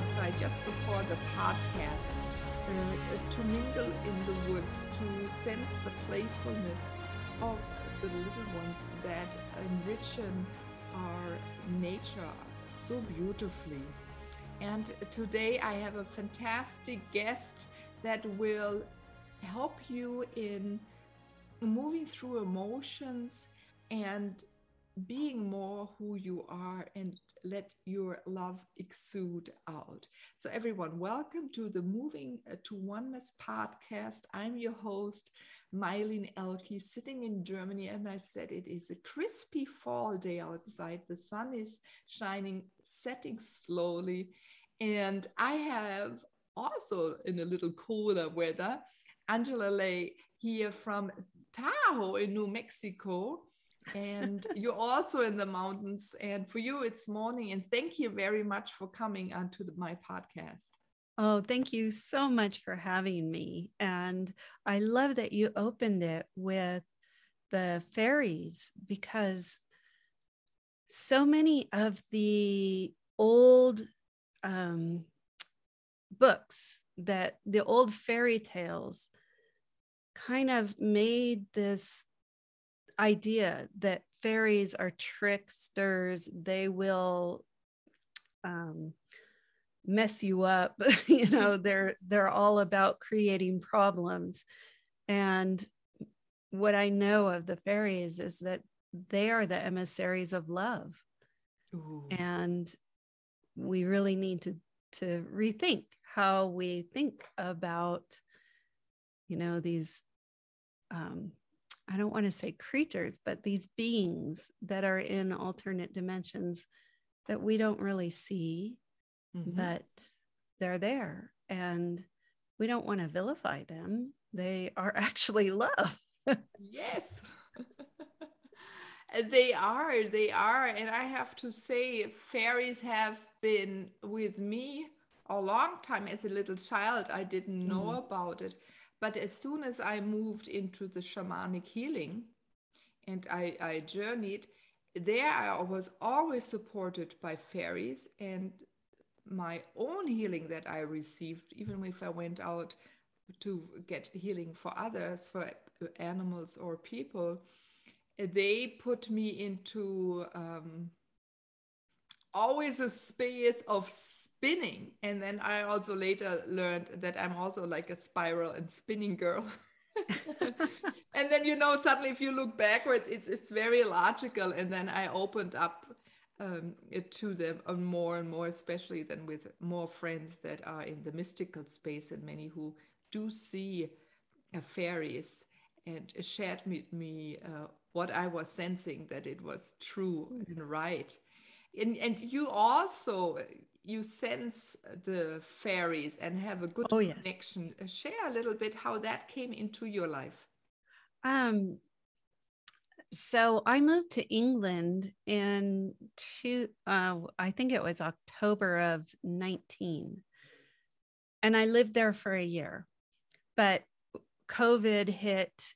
Outside just before the podcast uh, to mingle in the woods, to sense the playfulness of the little ones that enrichen our nature so beautifully. And today I have a fantastic guest that will help you in moving through emotions and being more who you are and let your love exude out. So, everyone, welcome to the Moving uh, to Oneness podcast. I'm your host, Mylene Elke, sitting in Germany. And I said it is a crispy fall day outside. The sun is shining, setting slowly. And I have also in a little cooler weather, Angela Lay here from Taos in New Mexico. And you're also in the mountains. And for you, it's morning. And thank you very much for coming onto the, my podcast. Oh, thank you so much for having me. And I love that you opened it with the fairies because so many of the old um, books that the old fairy tales kind of made this idea that fairies are tricksters they will um, mess you up you know they're they're all about creating problems and what i know of the fairies is that they are the emissaries of love Ooh. and we really need to to rethink how we think about you know these um, i don't want to say creatures but these beings that are in alternate dimensions that we don't really see mm-hmm. but they're there and we don't want to vilify them. They are actually love. Yes. They are they are and i have to say fairies have been with me a long time. As a little child i didn't know mm. about it but as soon as i moved into the shamanic healing and i, I journeyed there i was always supported by fairies and my own healing that i received even if i went out to get healing for others for animals or people they put me into um, always a space of spinning. And then I also later learned that I'm also like a spiral and spinning girl. and then you know suddenly if you look backwards it's it's very logical and then i opened up um, to them more and more especially than with more friends that are in the mystical space and many who do see uh, fairies and shared with me uh, what i was sensing that it was true and right and and you also you sense the fairies and have a good oh, connection. Yes. Uh, share a little bit how that came into your life. Um so i moved to england in two uh, i think it was october of 19 and i lived there for a year. But covid hit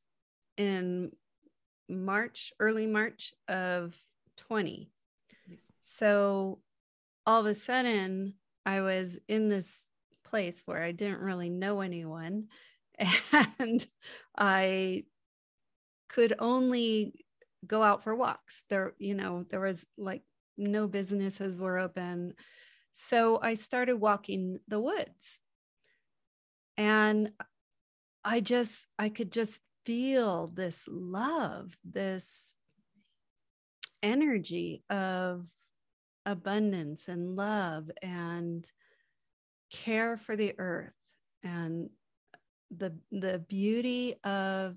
in march early march of 20 so all of a sudden, I was in this place where I didn't really know anyone. And I could only go out for walks. There, you know, there was like no businesses were open. So I started walking the woods. And I just, I could just feel this love, this energy of abundance and love and care for the earth and the the beauty of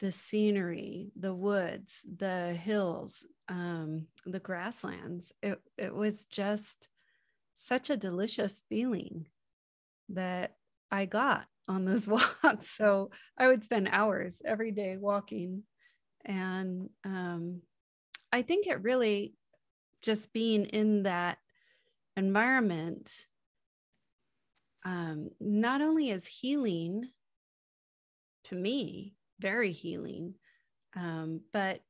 the scenery, the woods, the hills, um, the grasslands. It it was just such a delicious feeling that I got on those walks. So I would spend hours every day walking. And um, I think it really just being in that environment um, not only is healing to me, very healing, um, but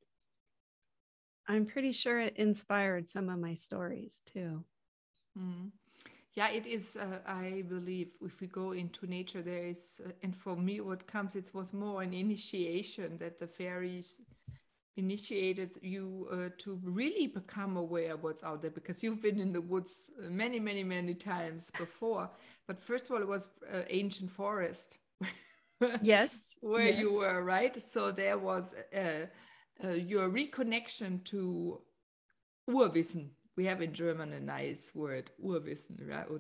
I'm pretty sure it inspired some of my stories too. Mm. Yeah, it is. Uh, I believe if we go into nature, there is, uh, and for me, what comes, it was more an initiation that the fairies initiated you uh, to really become aware of what's out there because you've been in the woods uh, many, many, many times before. But first of all, it was uh, ancient forest. yes. Where yes. you were, right? So there was uh, uh, your reconnection to Urwissen we have in German a nice word, Urwissen, right? or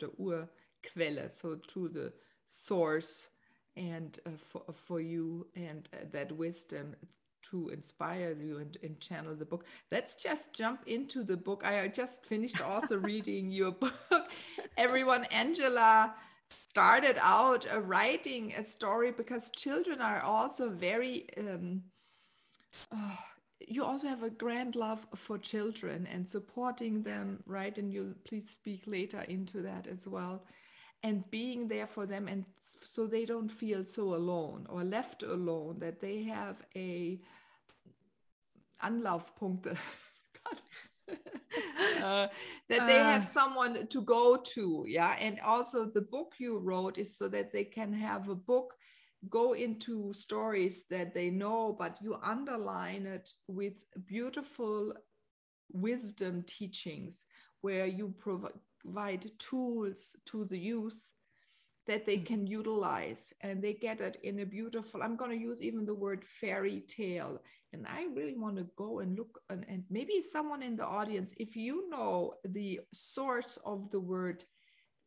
Urquelle, so to the source and uh, for, for you and uh, that wisdom to inspire you and, and, channel the book. Let's just jump into the book. I just finished also reading your book. Everyone, Angela started out uh, writing a story because children are also very um, oh, you also have a grand love for children and supporting them, right? And you'll please speak later into that as well. And being there for them, and so they don't feel so alone or left alone, that they have a Anlaufpunkte. uh, that they have uh. someone to go to, yeah. And also, the book you wrote is so that they can have a book go into stories that they know, but you underline it with beautiful wisdom teachings where you provide tools to the youth that they mm. can utilize and they get it in a beautiful i'm going to use even the word fairy tale and i really want to go and look and, and maybe someone in the audience if you know the source of the word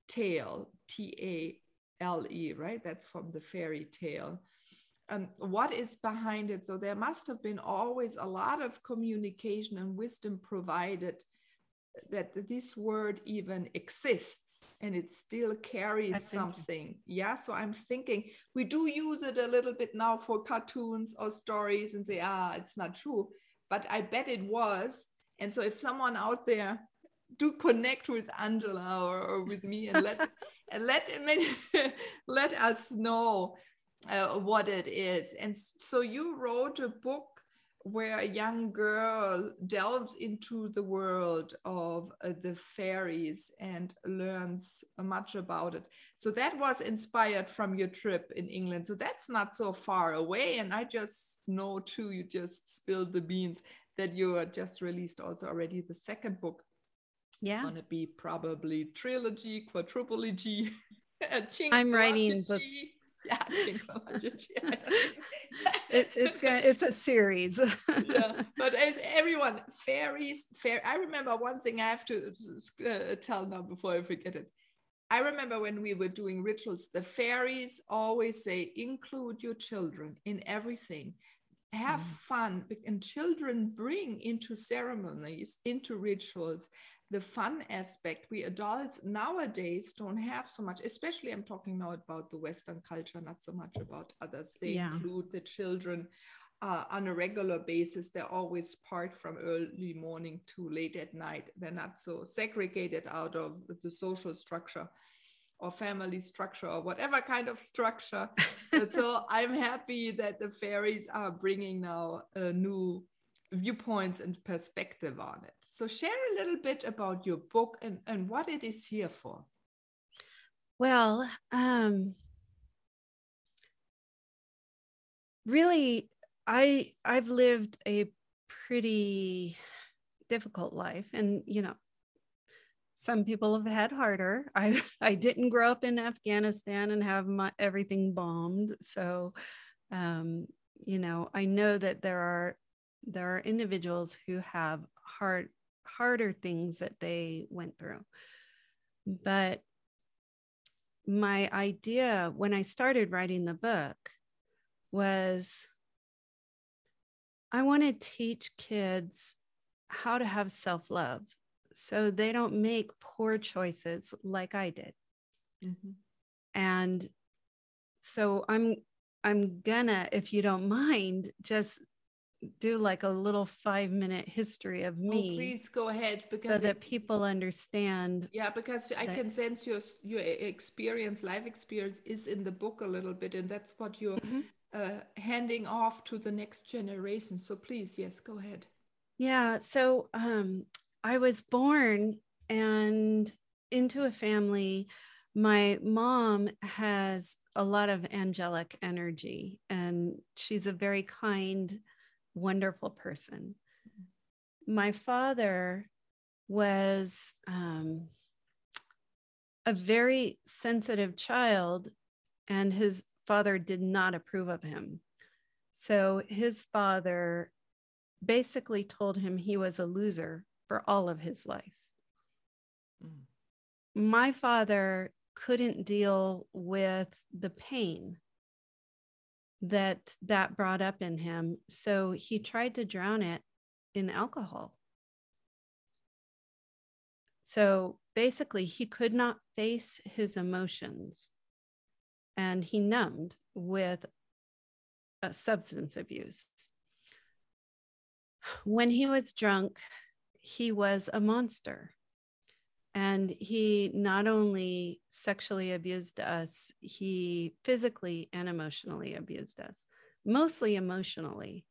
tale t-a L-E, right? That's from the fairy tale. And what is behind it? So there must have been always a lot of communication and wisdom provided that this word even exists and it still carries something. Yeah. So I'm thinking we do use it a little bit now for cartoons or stories and say, ah, it's not true. But I bet it was. And so if someone out there do connect with Angela or, or with me and let and let let us know uh, what it is. And so you wrote a book where a young girl delves into the world of uh, the fairies and learns much about it. So that was inspired from your trip in England. So that's not so far away. And I just know too, you just spilled the beans that you just released also already the second book yeah. It's gonna be probably trilogy, quadruplogy. I'm writing book. Yeah, it, it's gonna it's a series. yeah, but everyone, fairies, fair. I remember one thing I have to uh, tell now before I forget it. I remember when we were doing rituals, the fairies always say, include your children in everything have mm. fun and children bring into ceremonies into rituals the fun aspect we adults nowadays don't have so much especially i'm talking now about the western culture not so much about others. They yeah. include the children uh, on a regular basis. They're always part from early morning to late at night. They're not so segregated out of the social structure or family structure or whatever kind of structure. So i'm happy that the fairies are bringing now a new viewpoints and perspective on it. So, share a little bit about your book and, and what it is here for. Well, um, really, I I've lived a pretty difficult life, and you know, some people have had harder. I I didn't grow up in Afghanistan and have my everything bombed, so um, you know, I know that there are there are individuals who have hard harder things that they went through. But my idea when I started writing the book was I want to teach kids how to have self love so they don't make poor choices like I did. Mm-hmm. And so I'm I'm gonna, if you don't mind, just do like a little five minute history of oh, me. Oh, please go ahead because so that people understand. Yeah, because I can sense your your experience, life experience, is in the book a little bit, and that's what you're mm-hmm. uh, handing off to the next generation. So please, yes, go ahead. Yeah. So um, I was born and into a family. My mom has a lot of angelic energy, and she's a very kind wonderful person. My father was um, a very sensitive child, and his father did not approve of him. So his father basically told him he was a loser for all of his life. Mm. My father couldn't deal with the pain that that brought up in him. So he tried to drown it in alcohol. So basically, he could not face his emotions and he numbed with a substance abuse. When he was drunk, he was a monster. And he not only sexually abused us, he physically and emotionally abused us, mostly emotionally,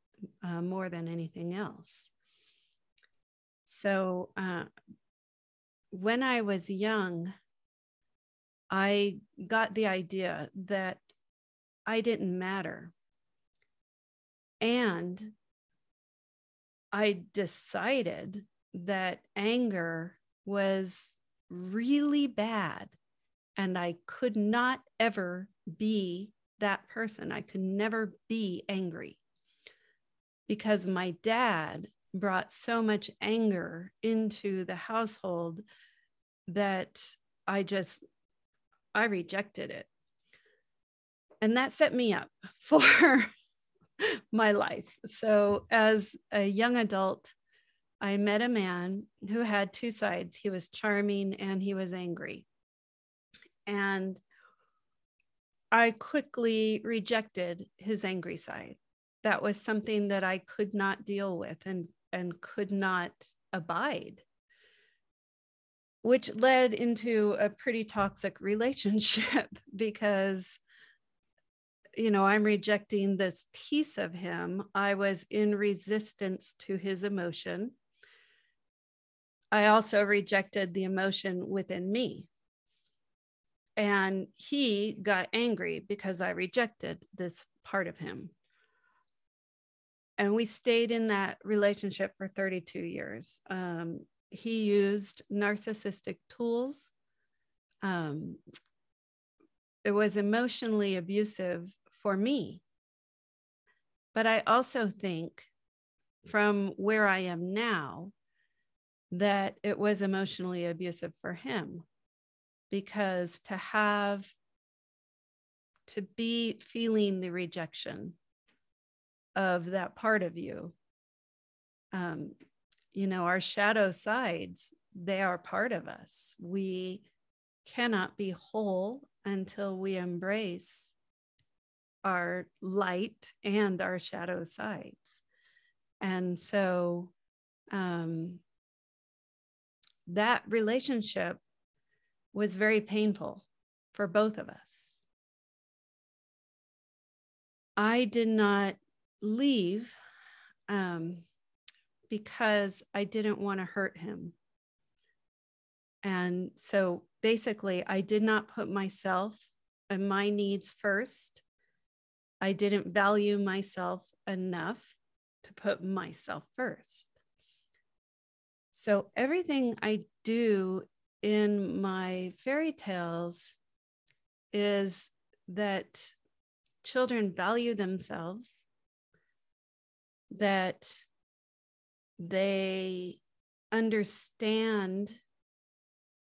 uh, more than anything else. So uh, when I was young, I got the idea that I didn't matter. And I decided that anger was really bad. And I could not ever be that person. I could never be angry because my dad brought so much anger into the household that I just I rejected it. And that set me up for my life. So as a young adult, I met a man who had two sides. He was charming and he was angry. And I quickly rejected his angry side. That was something that I could not deal with and, and could not abide, which led into a pretty toxic relationship because you know, I'm rejecting this piece of him. I was in resistance to his emotion. I also rejected the emotion within me. And he got angry because I rejected this part of him. And we stayed in that relationship for 32 years. Um, he used narcissistic tools. Um, it was emotionally abusive for me. But I also think from where I am now, that it was emotionally abusive for him because to have to be feeling the rejection of that part of you um, you know our shadow sides they are part of us. We cannot be whole until we embrace our light and our shadow sides. And so um, that relationship was very painful for both of us. I did not leave um, because I didn't want to hurt him. And so basically, I did not put myself and my needs first. I didn't value myself enough to put myself first. So everything I do in my fairy tales is that children value themselves, that they understand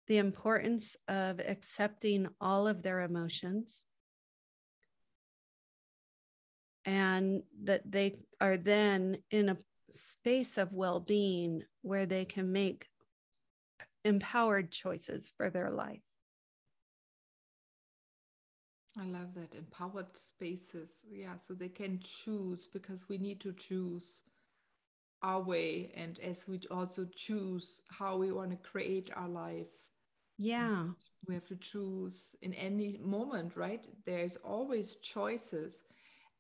the importance of accepting all of their emotions and that they are then in a space of well-being where they can make empowered choices for their life I love that empowered spaces. Yeah, so they can choose because we need to choose our way and as we also choose how we want to create our life. yeah We have to choose in any moment, right? There's always choices.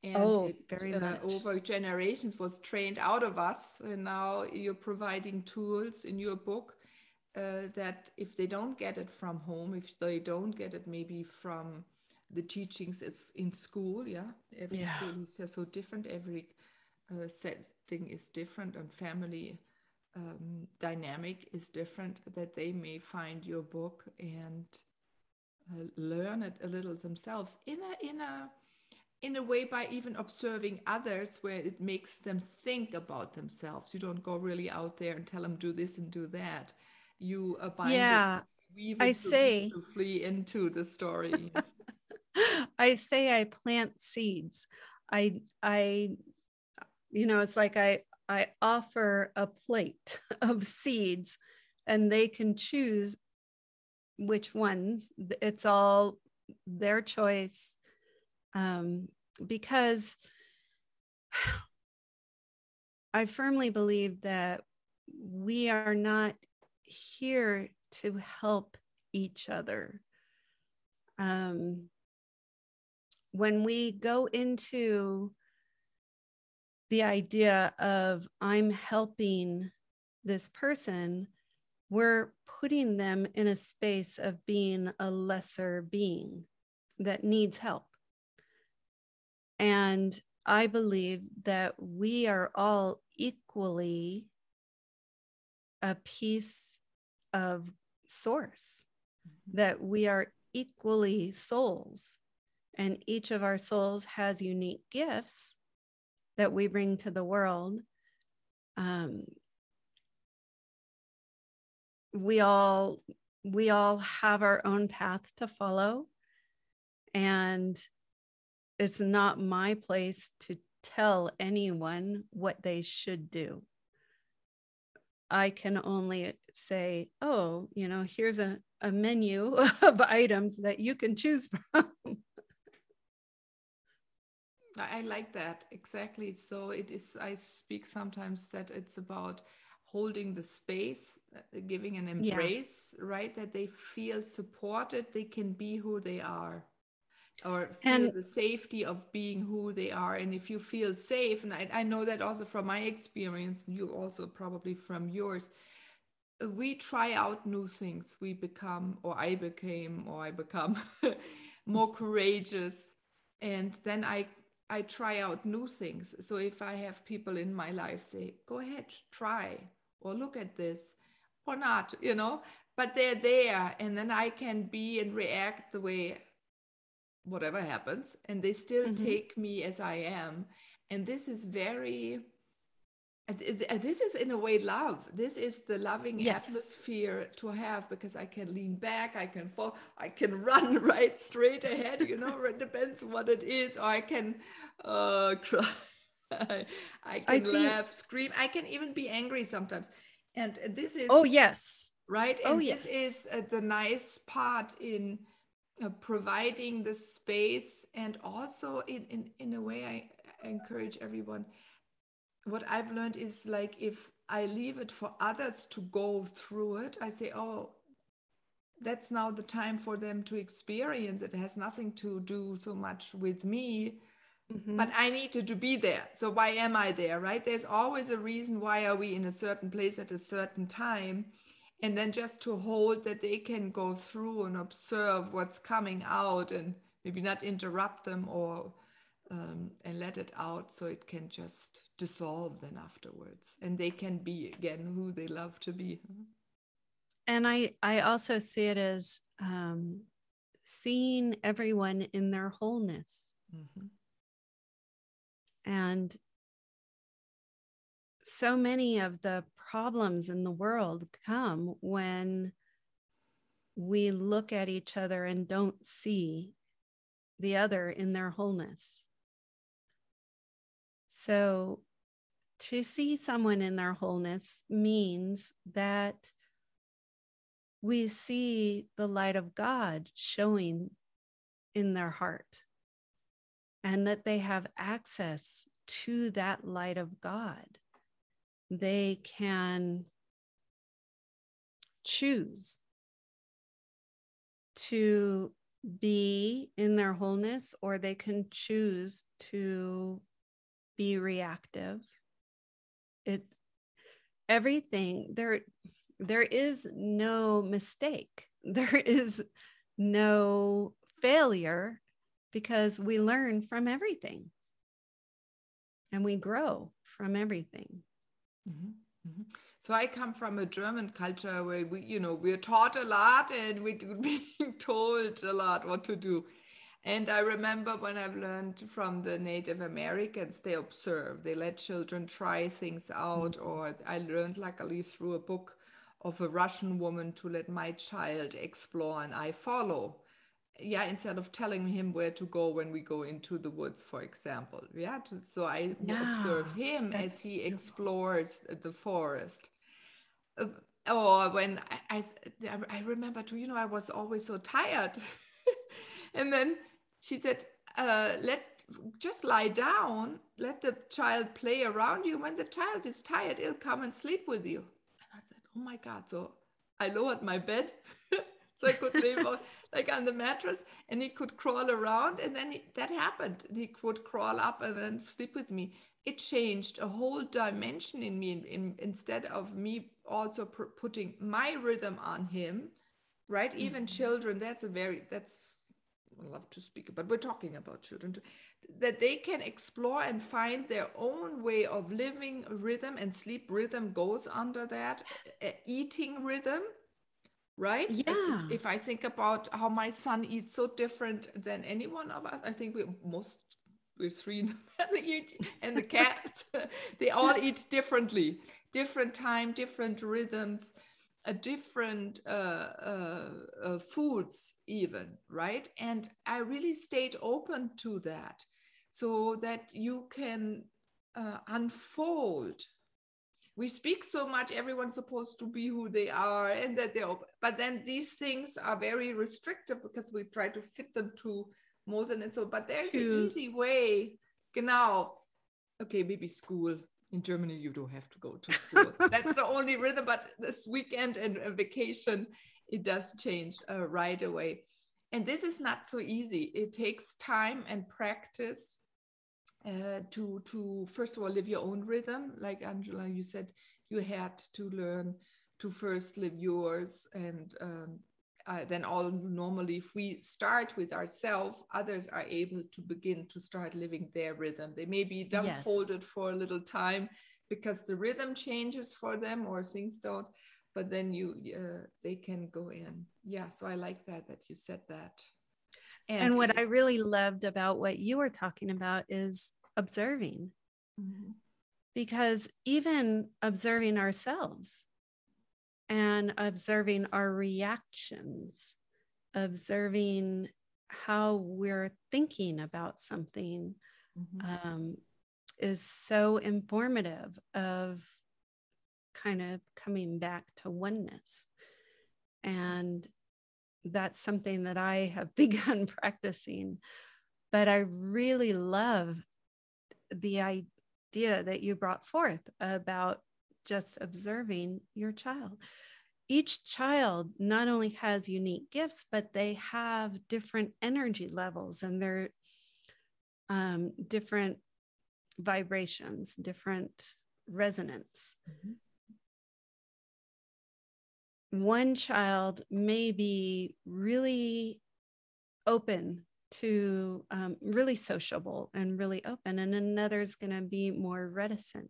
And Oh, it uh, over generations was trained out of us. And now you're providing tools in your book uh, that if they don't get it from home, if they don't get it maybe from the teachings it's in school, yeah, every Yeah. school is just so different. Every uh, setting is different, and family um, dynamic is different. That they may find your book and uh, learn it a little themselves in a in a in a way by even observing others where it makes them think about themselves you don't go really out there and tell them do this and do that you bind Yeah, I say- beautifully into the story. I say I plant seeds. I I you know, it's like I I offer a plate of seeds and they can choose which ones. It's all their choice. Um because I firmly believe that we are not here to help each other. Um, when we go into the idea of I'm helping this person, we're putting them in a space of being a lesser being that needs help. And I believe that we are all equally a piece of source, that we are equally souls, and each of our souls has unique gifts that we bring to the world. Um, we all we all have our own path to follow and it's not my place to tell anyone what they should do i can only say oh you know here's a, a menu of items that you can choose from I like that exactly. So it is. I speak sometimes that it's about holding the space, uh, giving an Yeah. embrace, right? That they feel supported, they can be who they are, or feel And- the safety of being who they are. And if you feel safe, and I, I know that also from my experience, you also probably from yours, we try out new things. We become, or I became, or I become more courageous and then i i try out new things so if i have people in my life say go ahead try or look at this or not you know but they're there and then i can be and react the way whatever happens and they still Mhm. take me as i am. And this is very th- th- this is in a way love. This is the loving Yes. atmosphere to have because i can lean back i can fall i can run right straight ahead you know it depends what it is. Or i can uh cry. I, I I can think- laugh scream. I can even be angry sometimes. And this is oh yes. Right? Oh, yes. this is uh, the nice part in uh, providing the space and also in, in in a way I, I encourage everyone what i've learned is like if i leave it for others to go through it i say oh that's now the time for them to experience it has nothing to do so much with me Mhm. but I need to, to be there. So why am I there, right? There's always a reason why are we in a certain place at a certain time. And then just to hold that they can go through and observe what's coming out and maybe not interrupt them or um, and let it out so it can just dissolve then afterwards and they can be again who they love to be. and i i also see it as um seeing everyone in their wholeness Mhm. and so many of the problems in the world come when we look at each other and don't see the other in their wholeness. So, to see someone in their wholeness means that we see the light of God showing in their heart and that they have access to that light of God. They can choose to be in their wholeness or they can choose to be reactive. It everything there there is no mistake. There is no failure because we learn from everything. And we grow from everything mm-hmm. Mm-hmm. So I come from a German culture where we, you know, we're taught a lot and we're being told a lot what to do. And I remember when I've learned from the Native Americans, they observe, they let children try things out. Mm-hmm. Or I learned, luckily, through a book of a Russian woman to let my child explore and I follow. Yeah, instead of telling him where to go when we go into the woods, for example. Yeah, so I yeah, observe him as he beautiful. explores the forest or oh, when I, I, I remember too, you know, I was always so tired. and then she said, uh, let just lie down, let the child play around you. When the child is tired, he'll come and sleep with you. And I said, oh my God. So I lowered my bed so I could lay like on the mattress and he could crawl around. And then he, that happened. He would crawl up and then sleep with me. It changed a whole dimension in me in, in, instead of me also pr- putting my rhythm on him right mm-hmm. even children that's a very that's I love to speak but we're talking about children too that they can explore and find their own way of living rhythm and sleep rhythm goes under that uh, eating rhythm right yeah if i think about how my son eats so different than any one of us i think we most we're three in the family and the cat they all eat differently different time, different rhythms, a different uh, uh, uh, foods, even, right? And I really stayed open to that so that you can uh, unfold. We speak so much, everyone's supposed to be who they are, and that they're, open. but then these things are very restrictive because we try to fit them to modern and so, but there's to... an easy way. Genau. Okay, maybe school in Germany, you don't have to go to school. That's the only rhythm. But this weekend and vacation, it does change uh, right away. And this is not so easy. It takes time and practice uh, to to first of all live your own rhythm. Like Angela, you said you had to learn to first live yours and um, uh, then all normally if we start with ourselves others are able to begin to start living their rhythm they may be dumbfolded yes. for a little time because the rhythm changes for them or things don't but then you uh, they can go in yeah so i like that that you said that and, and what it, i really loved about what you were talking about is observing mm-hmm. because even observing ourselves and observing our reactions, observing how we're thinking about something mm-hmm. um, is so informative of kind of coming back to oneness. And that's something that I have begun practicing. But I really love the idea that you brought forth about just observing your child. Each child not only has unique gifts, but they have different energy levels and they're um, different vibrations, different resonance. Mm-hmm. One child may be really open to um, really sociable and really open, and another is going to be more reticent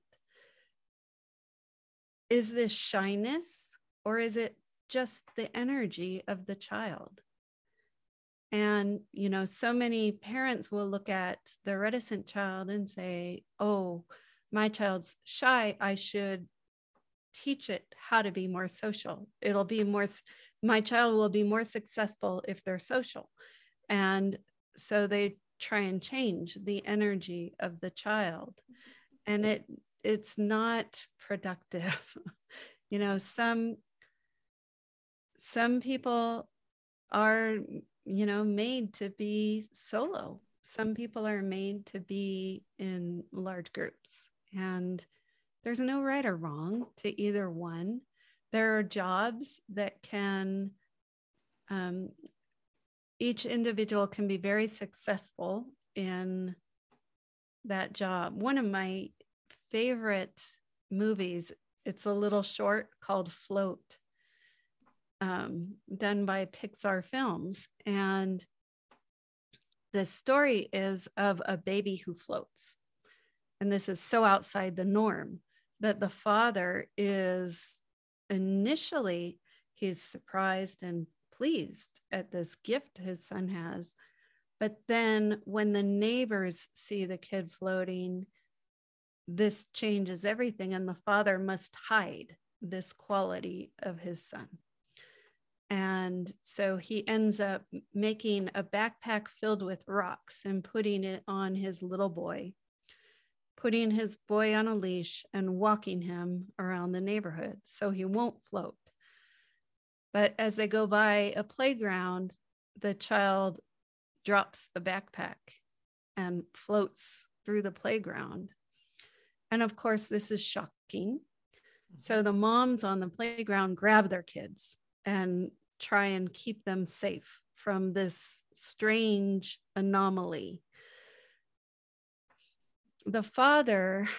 is this shyness or is it just the energy of the child? And, you know, so many parents will look at the reticent child and say, oh, my child's shy, I should teach it how to be more social. It'll be more, my child will be more successful if they're social. And so they try and change the energy of the child. And it it's not productive. you know, some some people are, you know, made to be solo. Some people are made to be in large groups. And there's no right or wrong to either one. There are jobs that can, um, each individual can be very successful in that job. One of my favorite movies, it's a little short called Float, um, done by Pixar Films. And the story is of a baby who floats. And this is so outside the norm that the father is initially he's surprised and pleased at this gift his son has but then when the neighbors see the kid floating this changes everything and the father must hide this quality of his son and so he ends up making a backpack filled with rocks and putting it on his little boy putting his boy on a leash and walking him around the neighborhood so he won't float. But as they go by a playground, the child drops the backpack and floats through the playground. And of course, this is shocking. So mm-hmm. the moms on the playground grab their kids and try and keep them safe from this strange anomaly the father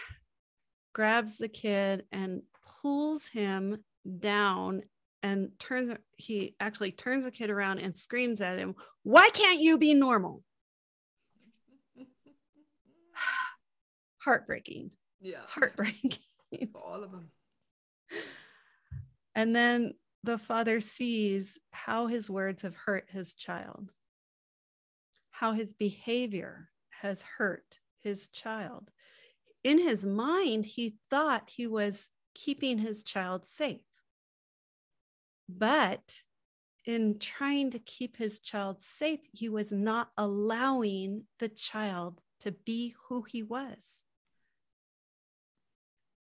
grabs the kid and pulls him down and turns he actually turns the kid around and screams at him why can't you be normal? Heartbreaking. Yeah. Heartbreaking. For all of them and then the father sees how his words have hurt his child. How his behavior has hurt his child. In his mind, he thought he was keeping his child safe. But in trying to keep his child safe, he was not allowing the child to be who he was.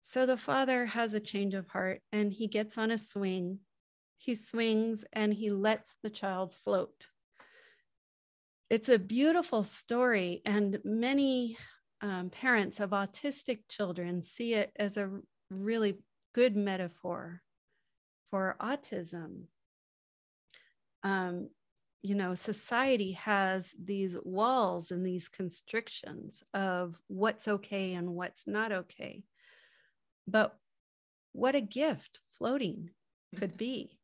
So the father has a change of heart and he gets on a swing. He swings and he lets the child float it's a beautiful story, and many um, parents of autistic children see it as a really good metaphor for autism. Um, you know, society has these walls and these constrictions of what's okay and what's not okay. But what a gift floating could be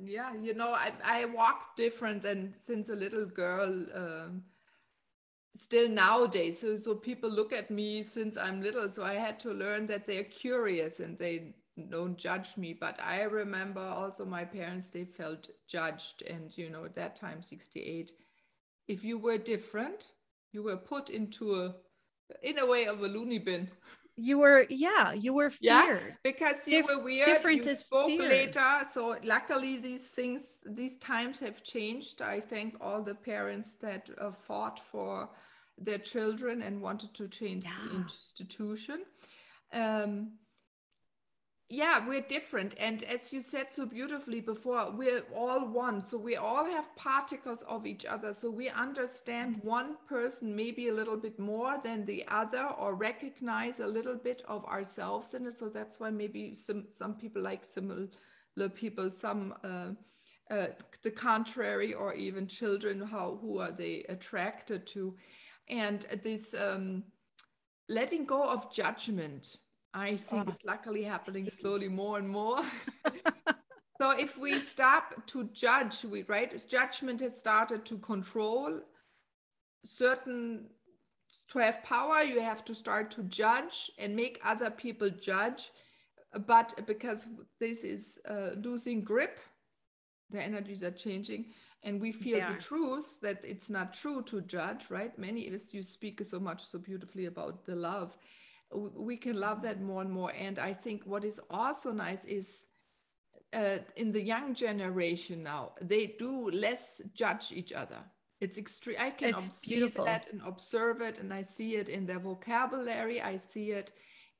yeah you know i i walk different and since a little girl um, still nowadays so so people look at me since i'm little so i had to learn that they're curious and they don't judge me but i remember also my parents they felt judged and you know at that time 68 if you were different you were put into a in a way of a loony bin you were yeah you were feared yeah, because you Dif- were weird different you spoke feared. later so luckily these things these times have changed i thank all the parents that uh, fought for their children and wanted to change yeah. the institution um, yeah we're different. And as you said so beautifully before we're all one. So we all have particles of each other. So we understand one person maybe a little bit more than the other or recognize a little bit of ourselves in it. So that's why maybe some some people like similar people some uh, uh, the contrary or even children how who are they attracted to. And this um, letting go of judgment I think oh. it's luckily happening slowly more and more. so if we stop to judge, we right, judgment has started to control certain to have power you have to start to judge and make other people judge but because this is uh, losing grip the energies are changing and we feel yeah. the truth that it's not true to judge right many of us you speak so much so beautifully about the love we can love that more and more. And I think what is also nice is uh, in the young generation now, they do less judge each other. It's extreme. I can see that and observe it, and I see it in their vocabulary. I see it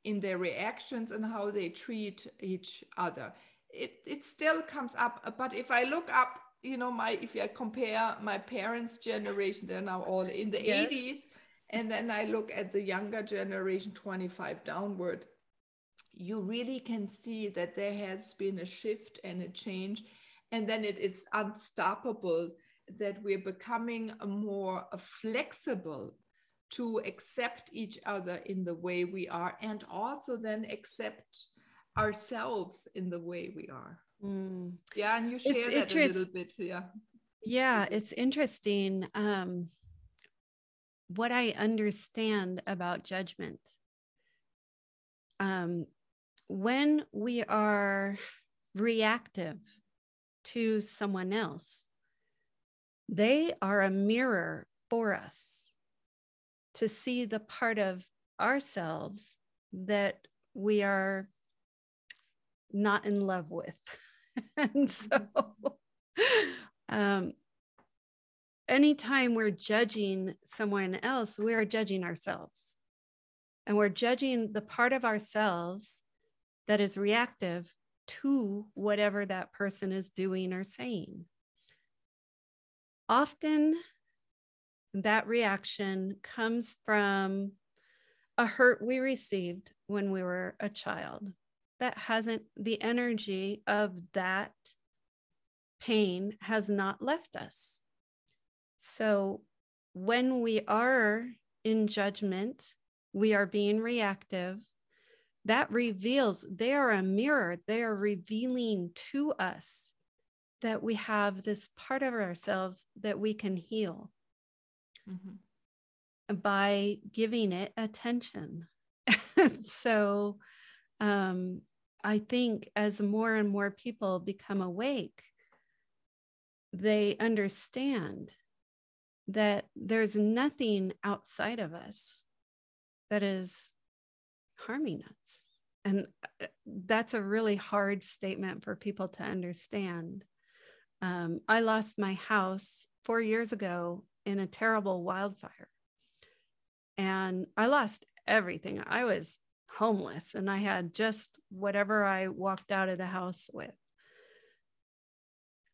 in their reactions and how they treat each other. It it still comes up, but if I look up, you know, my if I compare my parents' generation, they're now all in the Yes. 80s, and then I look at the younger generation, 25 downward you really can see that there has been a shift and a change and then it is unstoppable that we're becoming more flexible to accept each other in the way we are and also then accept ourselves in the way we are Mm. yeah and you share that a little bit yeah Yeah, it's interesting. Um, what I understand about judgment. Um, when we are reactive to someone else, they are a mirror for us to see the part of ourselves that we are not in love with. and so, um, anytime we're judging someone else, we are judging ourselves. And we're judging the part of ourselves that is reactive to whatever that person is doing or saying. Often, that reaction comes from a hurt we received when we were a child that hasn't, the energy of that pain has not left us. So when we are in judgment, we are being reactive. That reveals they are a mirror. They are revealing to us that we have this part of ourselves that we can heal Mhm. by giving it attention. so um, I think as more and more people become awake, they understand that there's nothing outside of us that is harming us. And uh, that's a really hard statement for people to understand. Um, I lost my house four years ago in a terrible wildfire. And I lost everything. I was homeless and I had just whatever I walked out of the house with.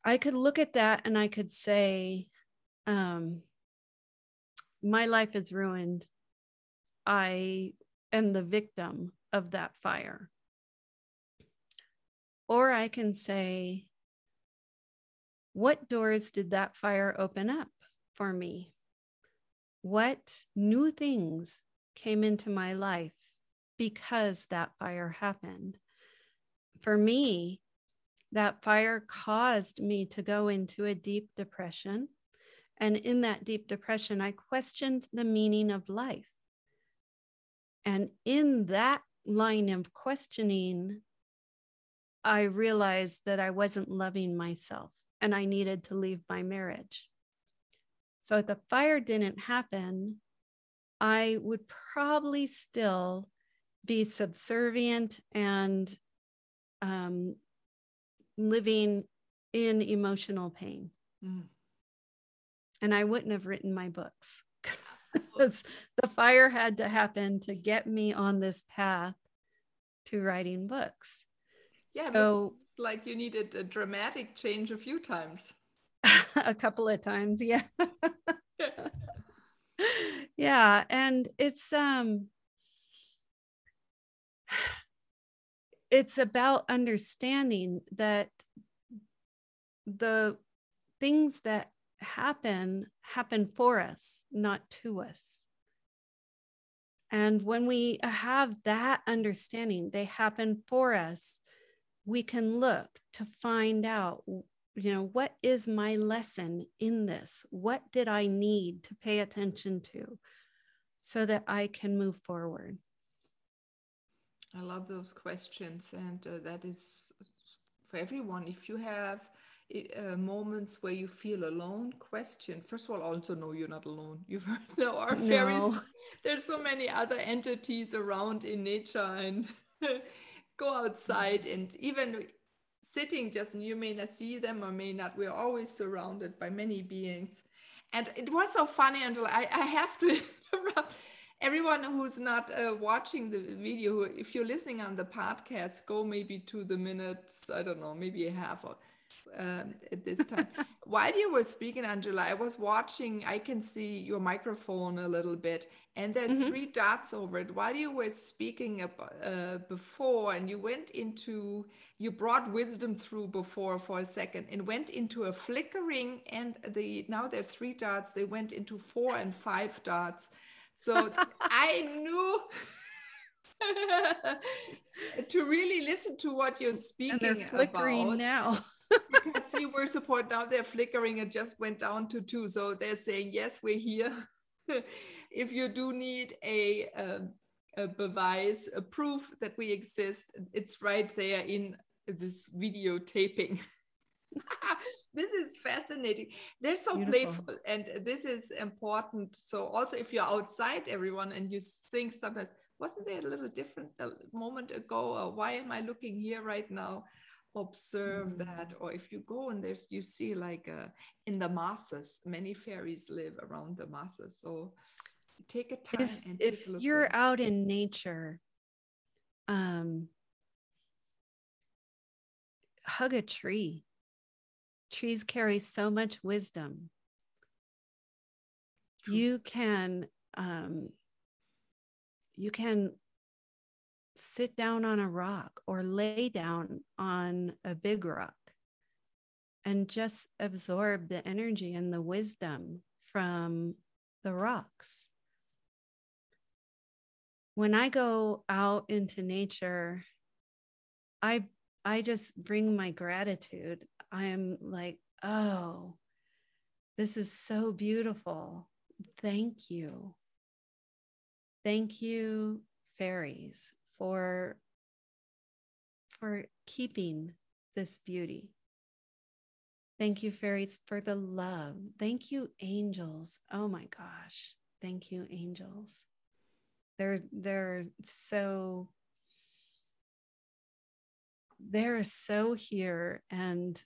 I could look at that and I could say, um, my life is ruined. I am the victim of that fire. Or I can say, what doors did that fire open up for me? What new things came into my life because that fire happened? For me, that fire caused me to go into a deep depression. And in that deep depression, I questioned the meaning of life. And in that line of questioning, I realized that I wasn't loving myself and I needed to leave my marriage. So if the fire didn't happen, I would probably still be subservient and um, living in emotional pain. Mm. And I wouldn't have written my books. the fire had to happen to get me on this path to writing books. yeah so like you needed a dramatic change a few times a couple of times, yeah. yeah, and it's um it's about understanding that the things that happen happen for us, not to us. And when we have that understanding, they happen for us, we can look to find out, you know, what is my lesson in this? What did I need to pay attention to so that I can move forward? I love those questions, and uh, that is for everyone. If you have uh, moments where you feel alone, question. First of all, also know you're not alone. You've there are fairies. No. there's so many other entities around in nature and go outside and even sitting just you may not see them or may not. We're always surrounded by many beings. And it was so funny until i, I have to interrupt everyone who's not uh, watching the video. If you're listening on the podcast go maybe to the minutes i don't know maybe a half or um, at this time. While you were speaking, Angela, I was watching. I can see your microphone a little bit, and there are mm-hmm. three dots over it. While you were speaking uh, before, and you went into, you brought wisdom through before for a second, and went into a flickering, and the now there are three dots. They went into four and five dots. So I knew. to really listen to what you're speaking about now you can see we're support now they're flickering it just went down to two. So they're saying yes we're here. If you do need a, um, a device a proof that we exist it's right there in this videotaping. This is fascinating. They're so Beautiful. playful and this is important. So also if you're outside everyone and you think sometimes wasn't there a little different a moment ago? Or why am i looking here right now observe mm. that or if you go and there's you see like uh, in the masses many fairies live around the masses so take a time if, and if you're out in nature um hug a tree trees carry so much wisdom True. you can um you can sit down on a rock or lay down on a big rock and just absorb the energy and the wisdom from the rocks. When I go out into nature, I I just bring my gratitude. I'm like, "Oh, this is so beautiful. Thank you. Thank you, fairies for for keeping this beauty. Thank you, fairies, for the love. Thank you, angels. Oh my gosh. Thank you, angels. They're they're so they're so here and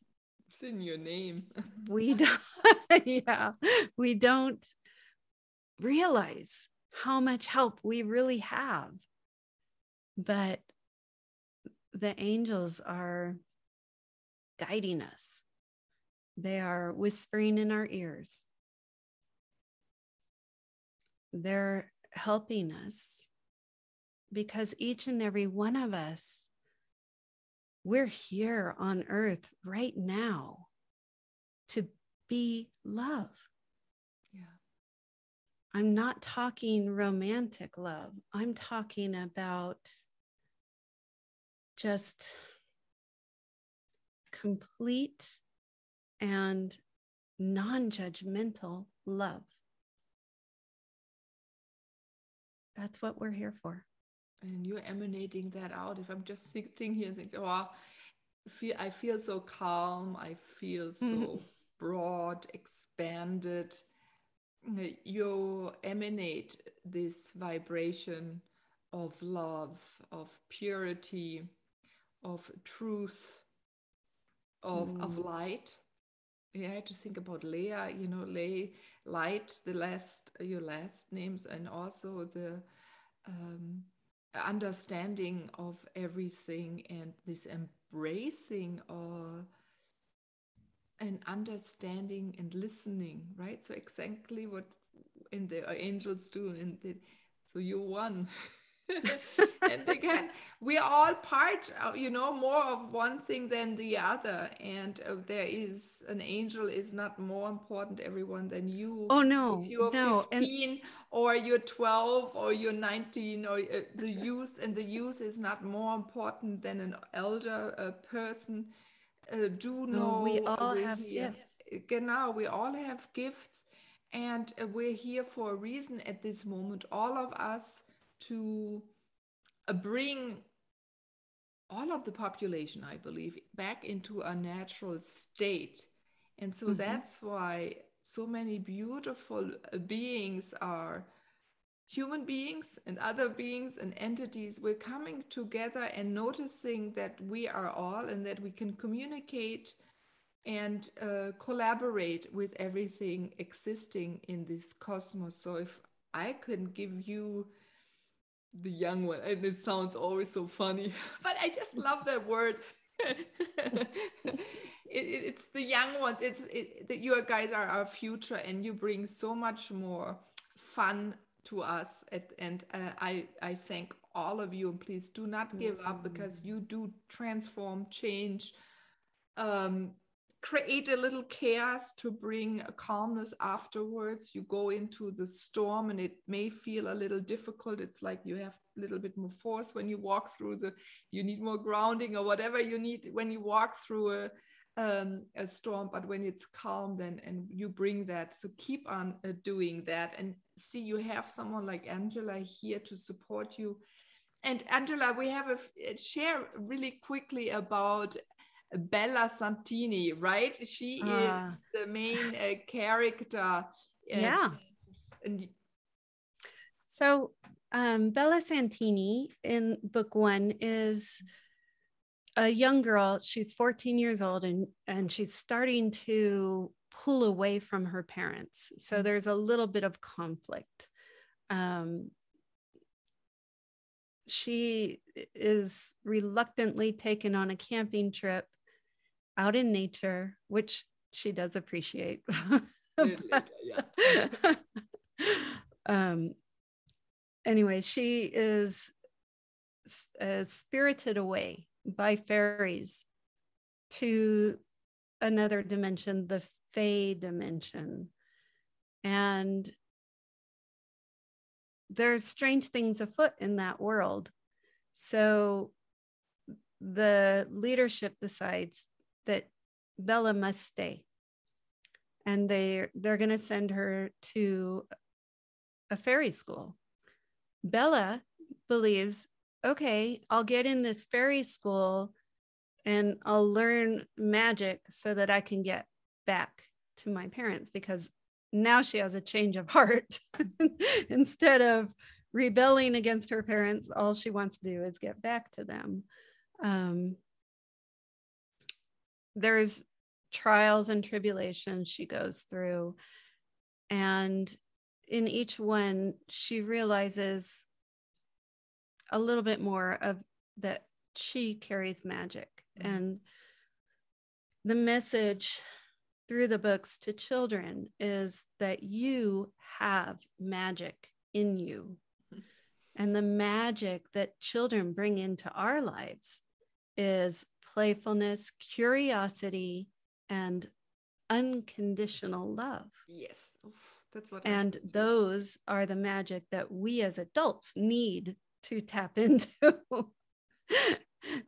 it's in your name. we don't yeah, we don't realize how much help we really have but the angels are guiding us, they are whispering in our ears, they're helping us because each and every one of us, we're here on earth right now to be love. Yeah. I'm not talking romantic love. I'm talking about just complete and non judgmental love. That's what we're here for. And you're emanating that out. If I'm just sitting here and thinking, oh, feel, I feel so calm, I feel so mm-hmm. broad, expanded. You emanate this vibration of love, of purity, of truth, of, mm. of light. Yeah, I had to think about Leah, you know, lay light, the last your last names, and also the um, understanding of everything and this embracing or and understanding and listening, right? So exactly what in the angels do, and so you won. and again, we are all part, of, you know, more of one thing than the other. And uh, there is an angel is not more important, everyone, than you. Oh no, if you're no. 15 and... or you're 12 or you're 19 or uh, the youth, and the youth is not more important than an elder uh, person. Uh, do know no, we all have here. gifts. Genau, we all have gifts, and uh, we're here for a reason at this moment. All of us to uh, bring all of the population, I believe, back into a natural state. And so mm-hmm. that's why so many beautiful uh, beings are human beings and other beings and entities we're coming together and noticing that we are all and that we can communicate and uh, collaborate with everything existing in this cosmos so if i can give you the young one and it sounds always so funny but i just love that word. It, it, it's the young ones. It's it, that you guys are our future and you bring so much more fun to us at, and uh, i i thank all of you. And please do not give up because you do transform change um, create a little chaos to bring a calmness afterwards. You go into the storm and it may feel a little difficult. It's like you have a little bit more force when you walk through the you need more grounding or whatever you need when you walk through a um, a storm. But when it's calm then and you bring that. So keep on uh, doing that. And see you have someone like angela here to support you. And angela we have a share really quickly about Bella Santini, right? She uh, is the main uh, character. Uh, yeah. So um, Bella Santini in book one is a young girl. She's 14 years old and, and she's starting to pull away from her parents. So mm-hmm. there's a little bit of conflict. Um, she is reluctantly taken on a camping trip out in nature, which she does appreciate. um, anyway, she is uh, spirited away by fairies to another dimension, the Fey dimension. And there's strange things afoot in that world. So the leadership decides that Bella must stay. And they they're going to send her to a fairy school. Bella believes, okay, I'll get in this fairy school and I'll learn magic so that I can get back to my parents because now she has a change of heart. Instead of rebelling against her parents, all she wants to do is get back to them. Um, there's trials and tribulations she goes through. And in each one, she realizes a little bit more of that she carries magic. Mm-hmm. And the message through the books to children is that you have magic in you. Mm-hmm. And the magic that children bring into our lives is playfulness, curiosity, and unconditional love. Yes. that's what and those are the magic that we as adults need to tap into.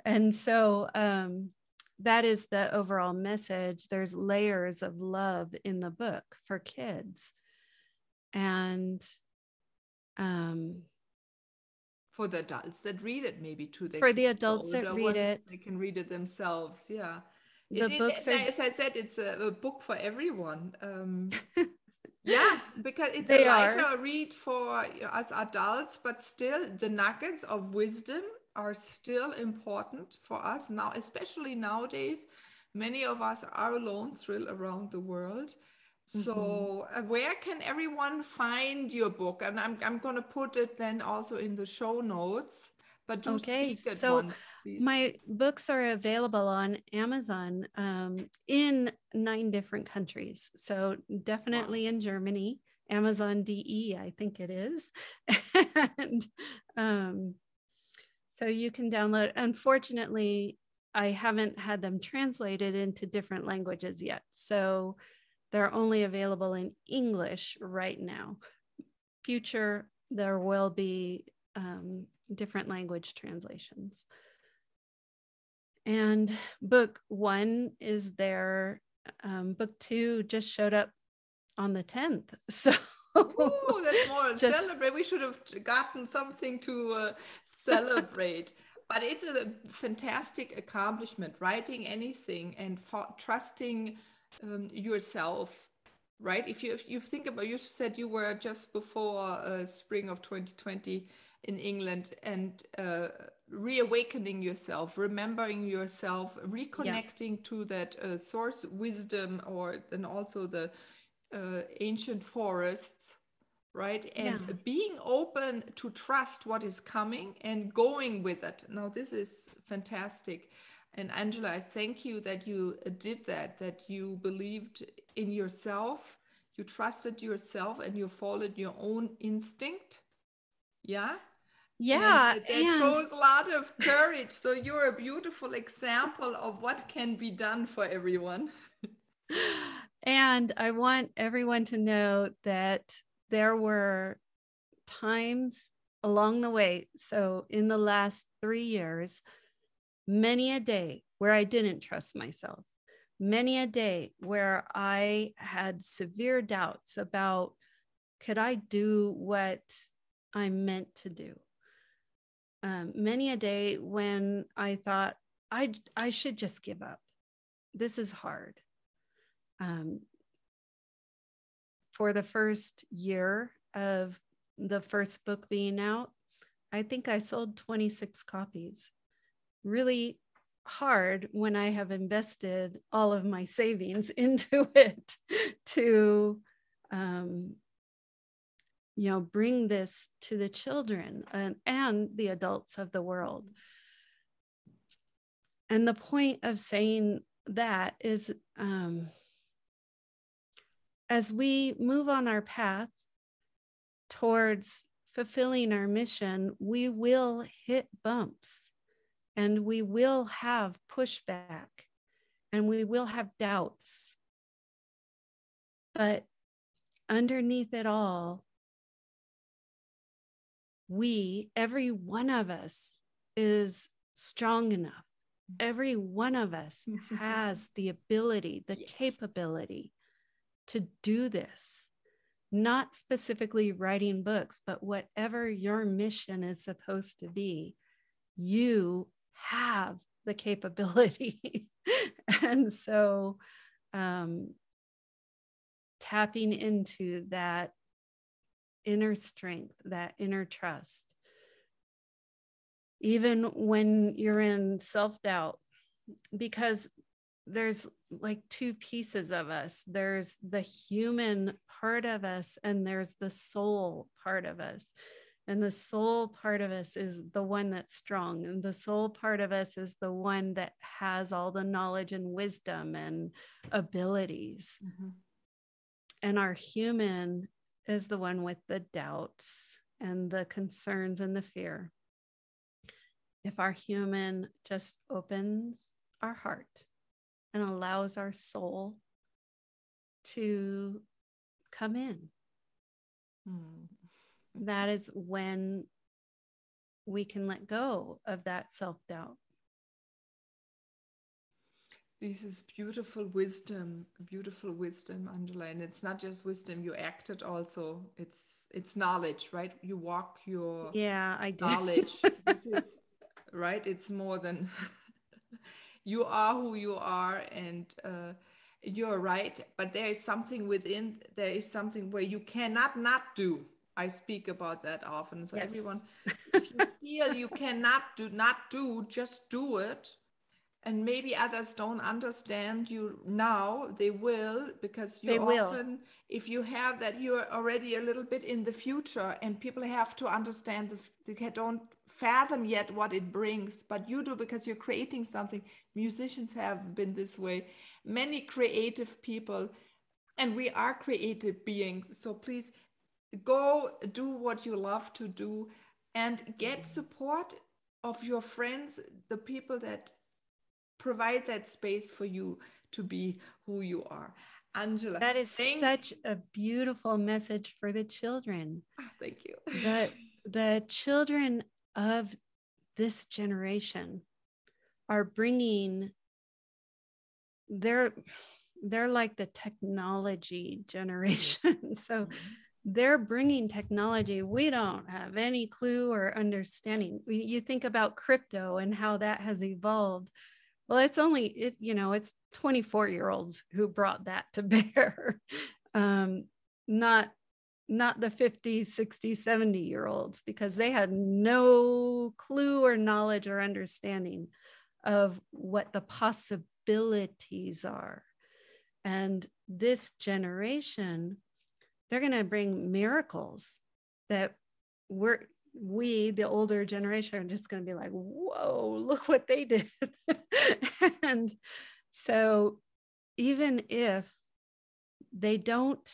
and so um, that is the overall message. There's layers of love in the book for kids. And um, for the adults that read it maybe too. They for the adults that read it. they can read it themselves yeah. The it, books it, are... as i said it's a, a book for everyone um, yeah because it's they a lighter are. read for us adults but still the nuggets of wisdom are still important for us now especially nowadays. Many of us are alone thrill around the world so, mm-hmm. uh, where can everyone find your book? And I'm, I'm going to put it then also in the show notes. But do okay, speak at so once, my books are available on Amazon um, in nine different countries. So definitely wow. in Germany, Amazon DE, I think it is, and um, so you can download. Unfortunately, I haven't had them translated into different languages yet. So they're only available in English right now. Future, there will be um, different language translations. And book one is there. Um, book two just showed up on the 10th. So Ooh, that's more just, celebrate. We should have gotten something to uh, celebrate. but it's a fantastic accomplishment writing anything and for, trusting um, yourself right? If you if you think about, you said you were just before uh, spring of 2020 in England and uh, reawakening yourself, remembering yourself, reconnecting yeah. to that uh, source wisdom, or and also the uh, ancient forests, right? And yeah. being open to trust what is coming and going with it. Now, this is fantastic. And Angela, I thank you that you uh, did that, that you believed in yourself, you trusted yourself, and you followed your own instinct. Yeah. Yeah. And that and... shows a lot of courage. so you're a beautiful example of what can be done for everyone. and I want everyone to know that there were times along the way. So in the last three years, many a day where I didn't trust myself, many a day where I had severe doubts about could I do what I'm meant to do. Um, many a day when I thought I I should just give up. This is hard. Um, for the first year of the first book being out, I think I sold 26 copies really hard when I have invested all of my savings into it to, um, you know, bring this to the children and, and the adults of the world. And the point of saying that is um, as we move on our path towards fulfilling our mission, we will hit bumps and we will have pushback and we will have doubts. But underneath it all, we, every one of us, is strong enough. Mm-hmm. Every one of us mm-hmm. has the ability, the yes. capability to do this. Not specifically writing books, but whatever your mission is supposed to be, you have the capability. and so um, tapping into that inner strength, that inner trust, even when you're in self doubt, because there's like two pieces of us there's the human part of us, and there's the soul part of us. And the soul part of us is the one that's strong. And the soul part of us is the one that has all the knowledge and wisdom and abilities. Mm-hmm. And our human is the one with the doubts and the concerns and the fear. If our human just opens our heart and allows our soul to come in. Mm that is when we can let go of that self doubt. This is beautiful wisdom, beautiful wisdom, Angela. And it's not just wisdom, you acted also. It's it's knowledge, right? You walk your yeah, I do. knowledge. this is right. It's more than you are who you are, and uh, you're right. But there is something within. There is something where you cannot not do I speak about that often. So yes. everyone, if you feel you cannot do not do, just do it. And maybe others don't understand you now. They will because you they often, will. if you have that, you're already a little bit in the future, and people have to understand. They don't fathom yet what it brings, but you do because you're creating something. Musicians have been this way. Many creative people, and we are creative beings. So please go do what you love to do and get support of your friends the people that provide that space for you to be who you are. Angela that is thank- such a beautiful message for the children. Oh, thank you. The the children of this generation are bringing they're they're like the technology generation. So mm-hmm they're bringing technology we don't have any clue or understanding. You think about crypto and how that has evolved. Well it's only it you know it's 24 year olds who brought that to bear. Um, not not the 50 60 70 year olds because they had no clue or knowledge or understanding of what the possibilities are. And this generation they're going to bring miracles that we're we the older generation are just going to be like whoa look what they did and so even if they don't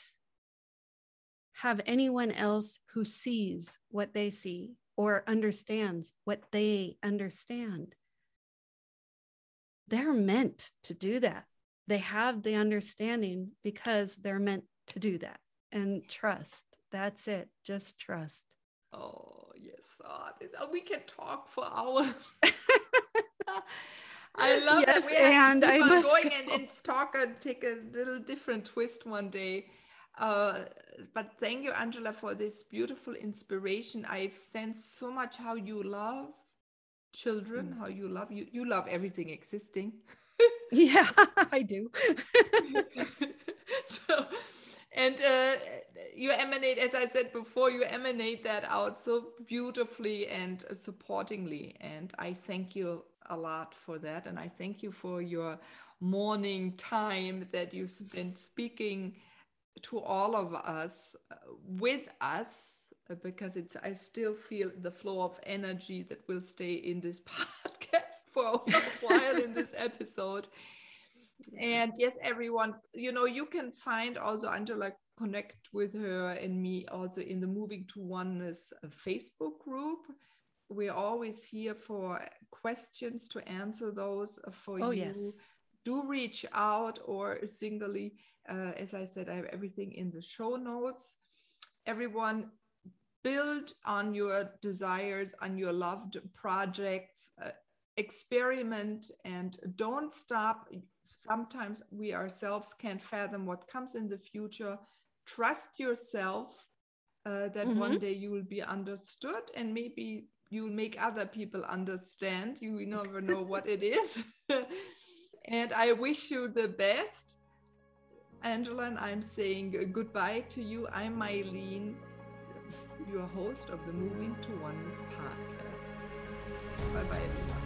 have anyone else who sees what they see or understands what they understand. They're meant to do that. They have the understanding because they're meant to do that and trust. That's it. Just trust. Oh, yes. Oh, this, oh, we can talk for hours. I love yes, that we and I must going go. and, and talk and take a little different twist one day. Uh, but thank you, Angela, for this beautiful inspiration. I've sensed so much how you love children, mm. how you love you. You love everything existing. yeah, I do. so, and uh, you emanate, as I said before, you emanate that out so beautifully and supportingly. And I thank you a lot for that. And I thank you for your morning time that you spent speaking to all of us uh, with us because it's i still feel the flow of energy that will stay in this podcast for a while in this episode and yes everyone you know you can find also angela connect with her and me also in the moving to oneness uh, facebook group we're always here for questions to answer those for oh, you yes. do reach out or singly uh, as I said, I have everything in the show notes. Everyone, build on your desires, on your loved projects, uh, experiment, and don't stop. Sometimes we ourselves can't fathom what comes in the future. Trust yourself uh, that mm-hmm. one day you will be understood and maybe you'll make other people understand. You never know what it is. and I wish you the best. Angela, and I'm saying goodbye to you. I'm Mylene, your host of the Moving to Oneness podcast. Bye bye,